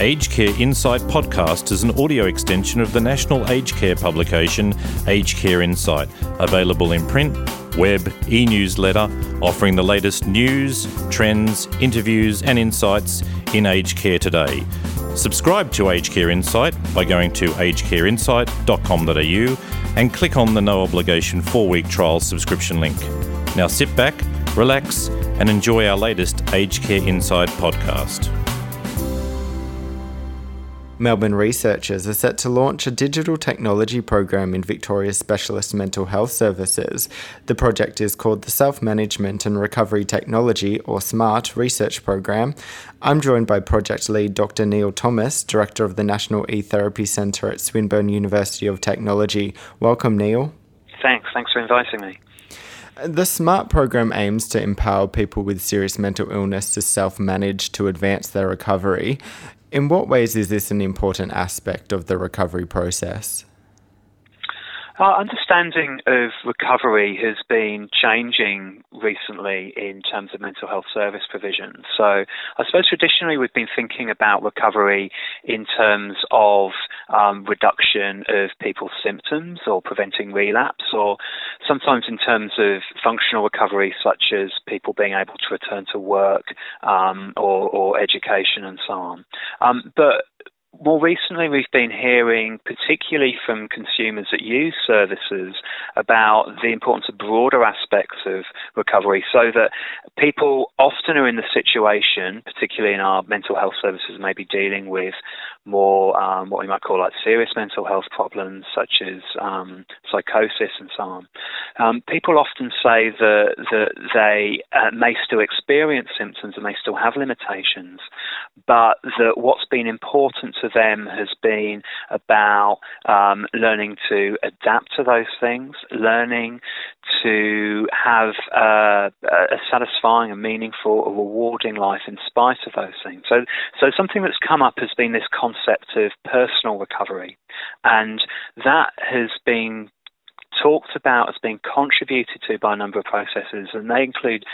Aged Care Insight podcast is an audio extension of the national aged care publication Aged Care Insight, available in print, web, e newsletter, offering the latest news, trends, interviews, and insights in aged care today. Subscribe to Aged Care Insight by going to agedcareinsight.com.au and click on the no obligation four week trial subscription link. Now sit back, relax, and enjoy our latest Aged Care Insight podcast. Melbourne researchers are set to launch a digital technology program in Victoria's specialist mental health services. The project is called the Self Management and Recovery Technology, or SMART, research program. I'm joined by project lead Dr. Neil Thomas, director of the National E Therapy Centre at Swinburne University of Technology. Welcome, Neil. Thanks. Thanks for inviting me. The SMART program aims to empower people with serious mental illness to self manage to advance their recovery. In what ways is this an important aspect of the recovery process? Our understanding of recovery has been changing recently in terms of mental health service provision. So, I suppose traditionally we've been thinking about recovery in terms of um, reduction of people's symptoms or preventing relapse, or sometimes in terms of functional recovery, such as people being able to return to work um, or, or, education and so on. Um, but more recently, we've been hearing, particularly from consumers that use services, about the importance of broader aspects of recovery so that people often are in the situation, particularly in our mental health services, maybe dealing with more um, what we might call like serious mental health problems, such as um, psychosis and so on. Um, people often say that, that they uh, may still experience symptoms and may still have limitations, but that what's been important to them has been about um, learning to adapt to those things, learning to have uh, a satisfying, a meaningful, a rewarding life in spite of those things. So, so something that's come up has been this concept of personal recovery, and that has been talked about as being contributed to by a number of processes, and they include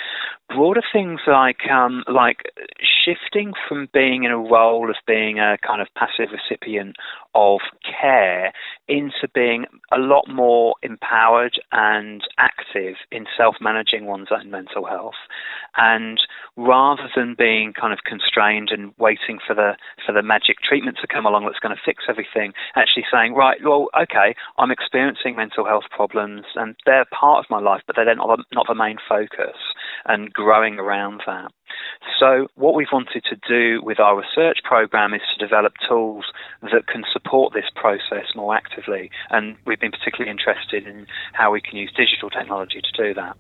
broader things like um, like shifting from being in a role of being a kind of passive recipient of care into being a lot more empowered and active in self-managing one's own mental health, and rather than being kind of constrained and waiting for the for the magic treatment to come along that's going to fix everything, actually saying, right, well, okay, I'm experiencing mental health problems and they're part of my life, but they're not not the main focus, and growing around that. So, what we've wanted to do with our research program is to develop tools that can support this process more actively, and we've been particularly interested in how we can use digital technology to do that.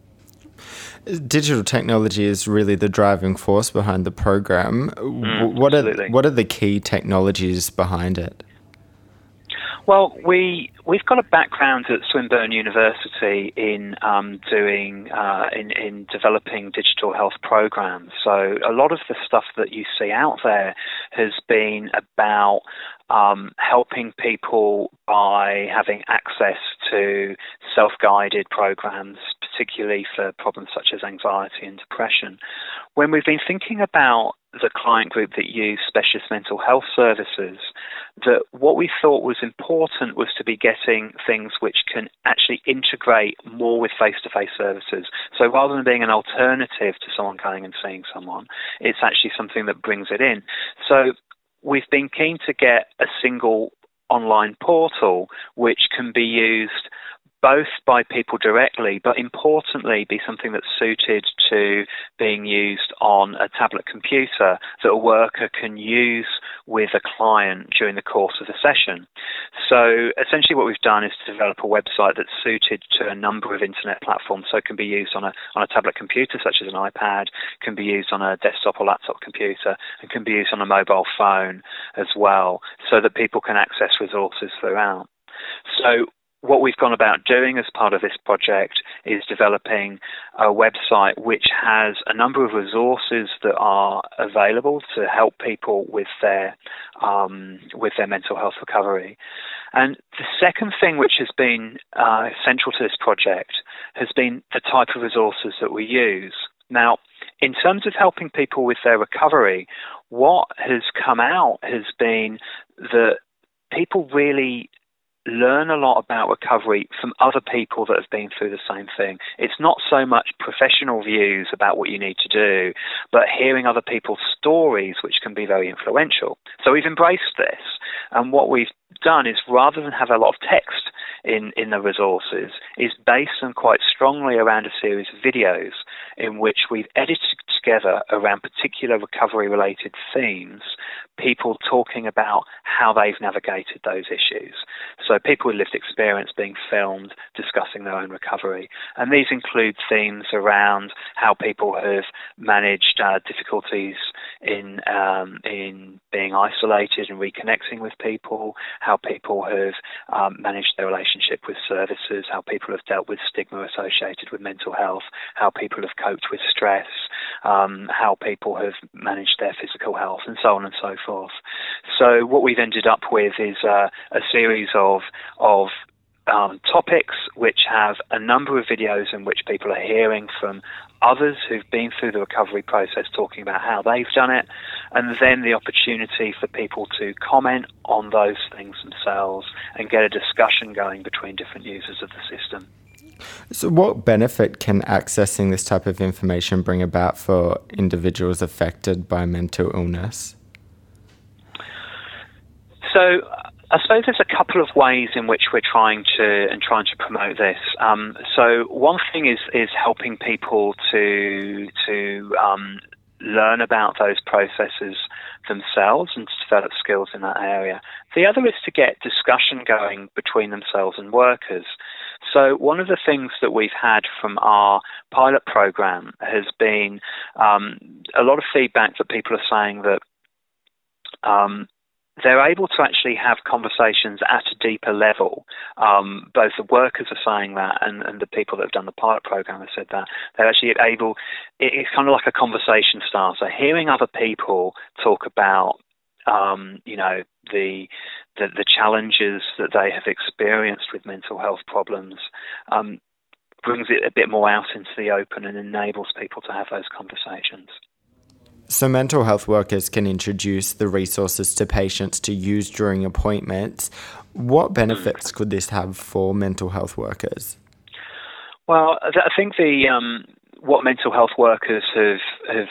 Digital technology is really the driving force behind the program. Mm, what absolutely. are what are the key technologies behind it? Well, we we've got a background at Swinburne University in um, doing uh, in in developing digital health programs. So a lot of the stuff that you see out there has been about um, helping people by having access to self-guided programs, particularly for problems such as anxiety and depression. When we've been thinking about the client group that use specialist mental health services, that what we thought was important was to be getting things which can actually integrate more with face to face services. So rather than being an alternative to someone going and seeing someone, it's actually something that brings it in. So we've been keen to get a single online portal which can be used both by people directly, but importantly, be something that's suited to being used on a tablet computer that a worker can use with a client during the course of the session. So, essentially, what we've done is to develop a website that's suited to a number of internet platforms. So, it can be used on a on a tablet computer, such as an iPad, can be used on a desktop or laptop computer, and can be used on a mobile phone as well, so that people can access resources throughout. So what we've gone about doing as part of this project is developing a website which has a number of resources that are available to help people with their um, with their mental health recovery. And the second thing which has been uh, central to this project has been the type of resources that we use. Now, in terms of helping people with their recovery, what has come out has been that people really learn a lot about recovery from other people that have been through the same thing. It's not so much professional views about what you need to do, but hearing other people's stories, which can be very influential. So we've embraced this. And what we've done is rather than have a lot of text in, in the resources, is based them quite strongly around a series of videos in which we've edited together around particular recovery related themes, people talking about how they've navigated those issues. So people with lived experience being filmed discussing their own recovery. And these include themes around how people have managed uh, difficulties in um, in being isolated and reconnecting with people, how people have um, managed their relationship with services, how people have dealt with stigma associated with mental health, how people have coped with stress, um, how people have managed their physical health, and so on and so forth. So what we've ended up with is uh, a series of of um, topics which have a number of videos in which people are hearing from others who've been through the recovery process talking about how they've done it, and then the opportunity for people to comment on those things themselves and get a discussion going between different users of the system. So, what benefit can accessing this type of information bring about for individuals affected by mental illness? So, I suppose there's a couple of ways in which we're trying to and trying to promote this. Um, so one thing is is helping people to to um, learn about those processes themselves and to develop skills in that area. The other is to get discussion going between themselves and workers. So one of the things that we've had from our pilot program has been um, a lot of feedback that people are saying that um, they're able to actually have conversations at a deeper level. Um, both the workers are saying that, and, and, the people that have done the pilot program have said that. They're actually able. it's kind of like a conversation starter. Hearing other people talk about, um, you know, the, the, the challenges that they have experienced with mental health problems. Um, brings it a bit more out into the open and enables people to have those conversations. So, mental health workers can introduce the resources to patients to use during appointments. What benefits could this have for mental health workers? Well, I think the um, what mental health workers have have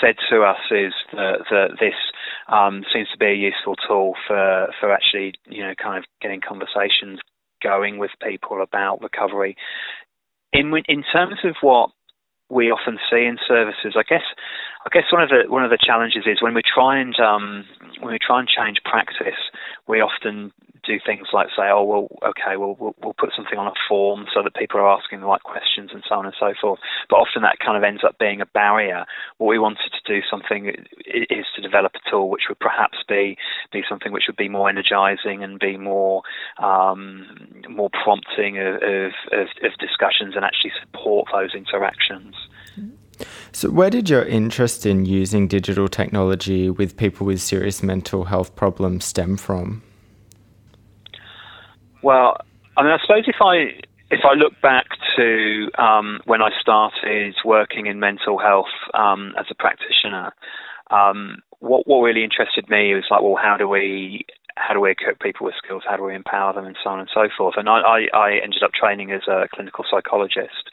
said to us is that, that this um, seems to be a useful tool for for actually you know kind of getting conversations going with people about recovery. In in terms of what we often see in services. I guess I guess one of the one of the challenges is when we try and um, when we try and change practice, we often do things like say, oh well, okay, well, we'll we'll put something on a form so that people are asking the right questions and so on and so forth. But often that kind of ends up being a barrier. What we wanted to do something is to develop a tool which would perhaps be be something which would be more energizing and be more um, more prompting of, of, of, of discussions and actually support those interactions. So, where did your interest in using digital technology with people with serious mental health problems stem from? Well, I mean, I suppose if I if I look back to um, when I started working in mental health um, as a practitioner, um, what what really interested me was like, well, how do we how do we equip people with skills? How do we empower them, and so on and so forth. And I, I, I ended up training as a clinical psychologist,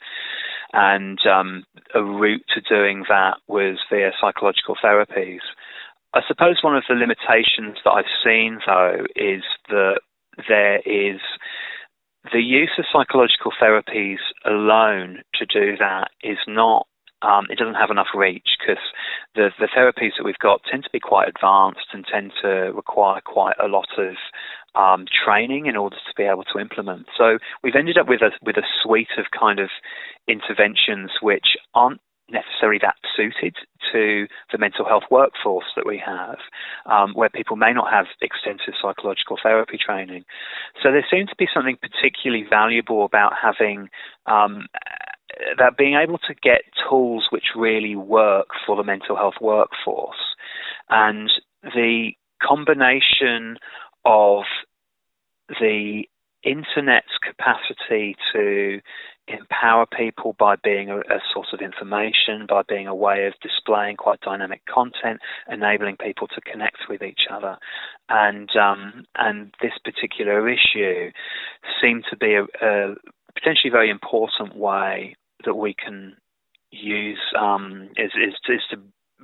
and um, a route to doing that was via psychological therapies. I suppose one of the limitations that I've seen, though, is that there is the use of psychological therapies alone to do that is not um, it doesn't have enough reach because the, the therapies that we've got tend to be quite advanced and tend to require quite a lot of um, training in order to be able to implement. So we've ended up with a with a suite of kind of interventions which aren't necessarily that suited to the mental health workforce that we have, um, where people may not have extensive psychological therapy training. So there seems to be something particularly valuable about having um, that being able to get tools which really work for the mental health workforce, and the combination of the internet's capacity to empower people by being a, a, source of information, by being a way of displaying quite dynamic content, enabling people to connect with each other. And um, and this particular issue seemed to be a, a potentially very important way that we can use um, is, is, is to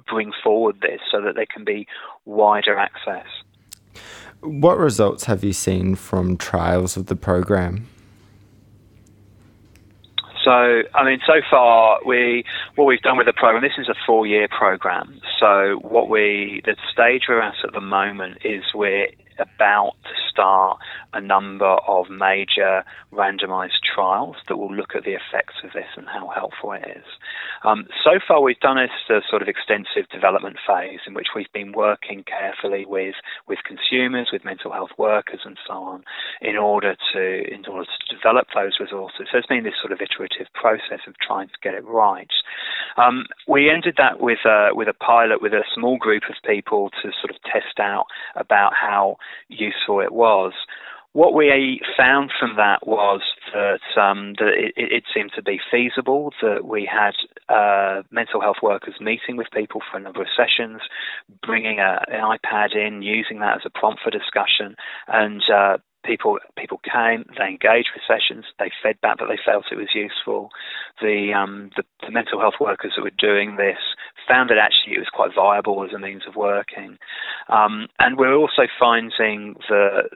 bring forward this so that there can be wider access. What results have you seen from trials of the program? So, I mean, so far we what we've done with the program. This is a four-year program. So, what we the stage we're at at the moment is we're about start a number of major randomized trials that will look at the effects of this and how helpful it is. Um, so far, we've done a, a sort of extensive development phase in which we've been working carefully with, with consumers, with mental health workers, and so on, in order to in order to develop those resources. So it's been this sort of iterative process of trying to get it right. Um, we ended that with a, with a pilot with a small group of people to sort of test out about how useful it was. What we found from that was that, um, that it, it, seemed to be feasible, that we had uh, mental health workers meeting with people for a number of sessions, bringing a, an iPad in, using that as a prompt for discussion, and uh, people people came, they engaged with sessions, they fed back that they felt it was useful. The, um, the, the mental health workers that were doing this found that actually it was quite viable as a means of working. Um, and we're also finding that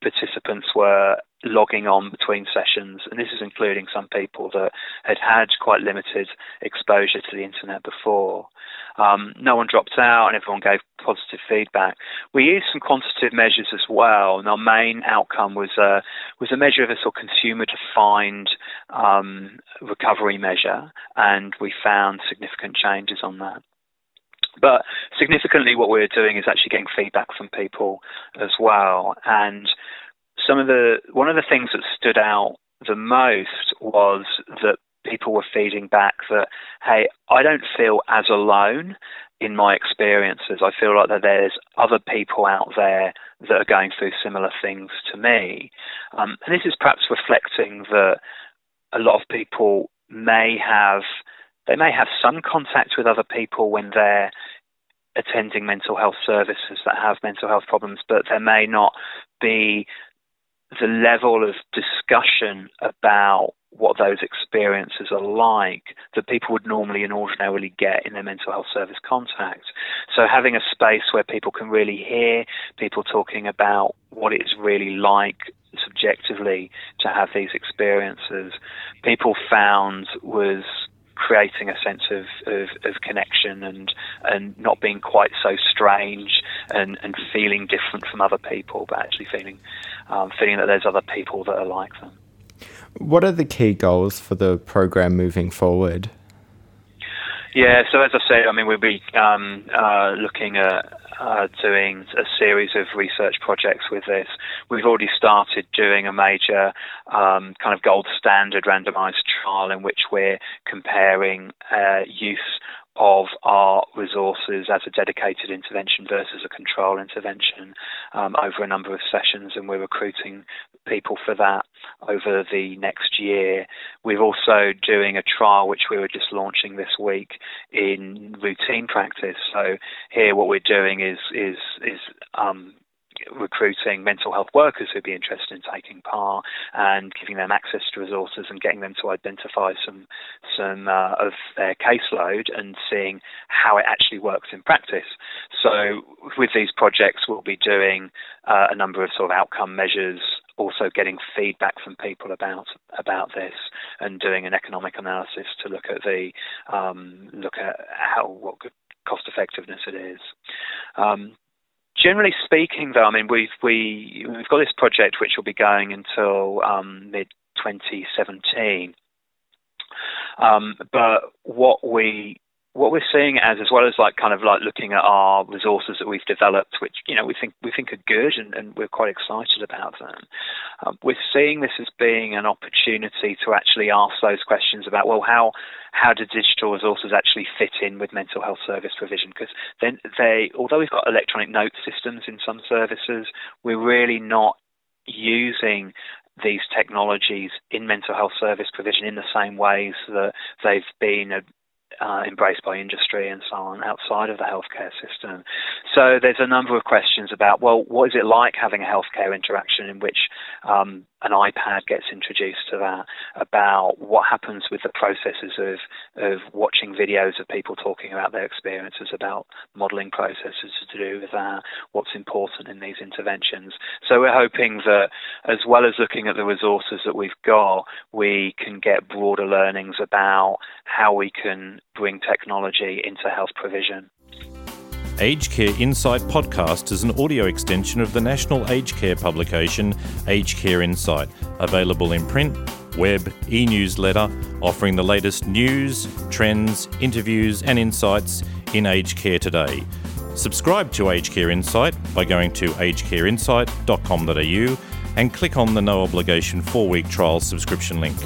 participants were logging on between sessions, and this is including some people that had had quite limited exposure to the internet before. Um, no one dropped out, and everyone gave positive feedback. We used some quantitative measures as well, and our main outcome was a was a measure of a sort of consumer-defined um, recovery measure, and we found significant changes on that. But significantly, what we're doing is actually getting feedback from people as well. And some of the one of the things that stood out the most was that people were feeding back that, hey, I don't feel as alone in my experiences. I feel like that there's other people out there that are going through similar things to me. Um, and this is perhaps reflecting that a lot of people may have they may have some contact with other people when they're attending mental health services that have mental health problems, but there may not be the level of discussion about what those experiences are like that people would normally and ordinarily get in their mental health service contact. So having a space where people can really hear people talking about what it's really like subjectively to have these experiences, people found was creating a sense of, of, of, connection and and not being quite so strange and, and feeling different from other people, but actually feeling um, feeling that there's other people that are like them. What are the key goals for the program moving forward? Yeah, so as I said, I mean, we'll be um, uh, looking at uh, doing a series of research projects with this. We've already started doing a major um, kind of gold standard randomized trial in which we're comparing uh, use of our resources as a dedicated intervention versus a control intervention um, over a number of sessions, and we're recruiting people for that over the next year. We're also doing a trial which we were just launching this week in routine practice. So here, what we're doing is is is um, recruiting mental health workers who'd be interested in taking part and giving them access to resources and getting them to identify some some uh, of their caseload and seeing how it actually works in practice. So with these projects, we'll be doing uh, a number of sort of outcome measures also getting feedback from people about about this and doing an economic analysis to look at the um, look at how what cost effectiveness it is. Um, Generally speaking, though, I mean we've we we've got this project which will be going until um, mid 2017. Um, but what we what we're seeing as as well as like kind of like looking at our resources that we've developed, which you know we think we think are good and, and we're quite excited about them. Um, we're seeing this as being an opportunity to actually ask those questions about well how how do digital resources actually fit in with mental health service provision? Because then they although we've got electronic note systems in some services, we're really not using these technologies in mental health service provision in the same ways that they've been uh, uh, embraced by industry and so on outside of the healthcare system. So there's a number of questions about, well, what is it like having a healthcare interaction in which um, an iPad gets introduced to that, about what happens with the processes of, of watching videos of people talking about their experiences, about modelling processes to do with that, what's important in these interventions. So we're hoping that as well as looking at the resources that we've got, we can get broader learnings about how we bring technology into health provision. Aged Care Insight podcast is an audio extension of the national aged care publication Aged Care Insight, available in print, web, e newsletter, offering the latest news, trends, interviews, and insights in aged care today. Subscribe to Aged Care Insight by going to agedcareinsight.com.au and click on the no obligation four week trial subscription link.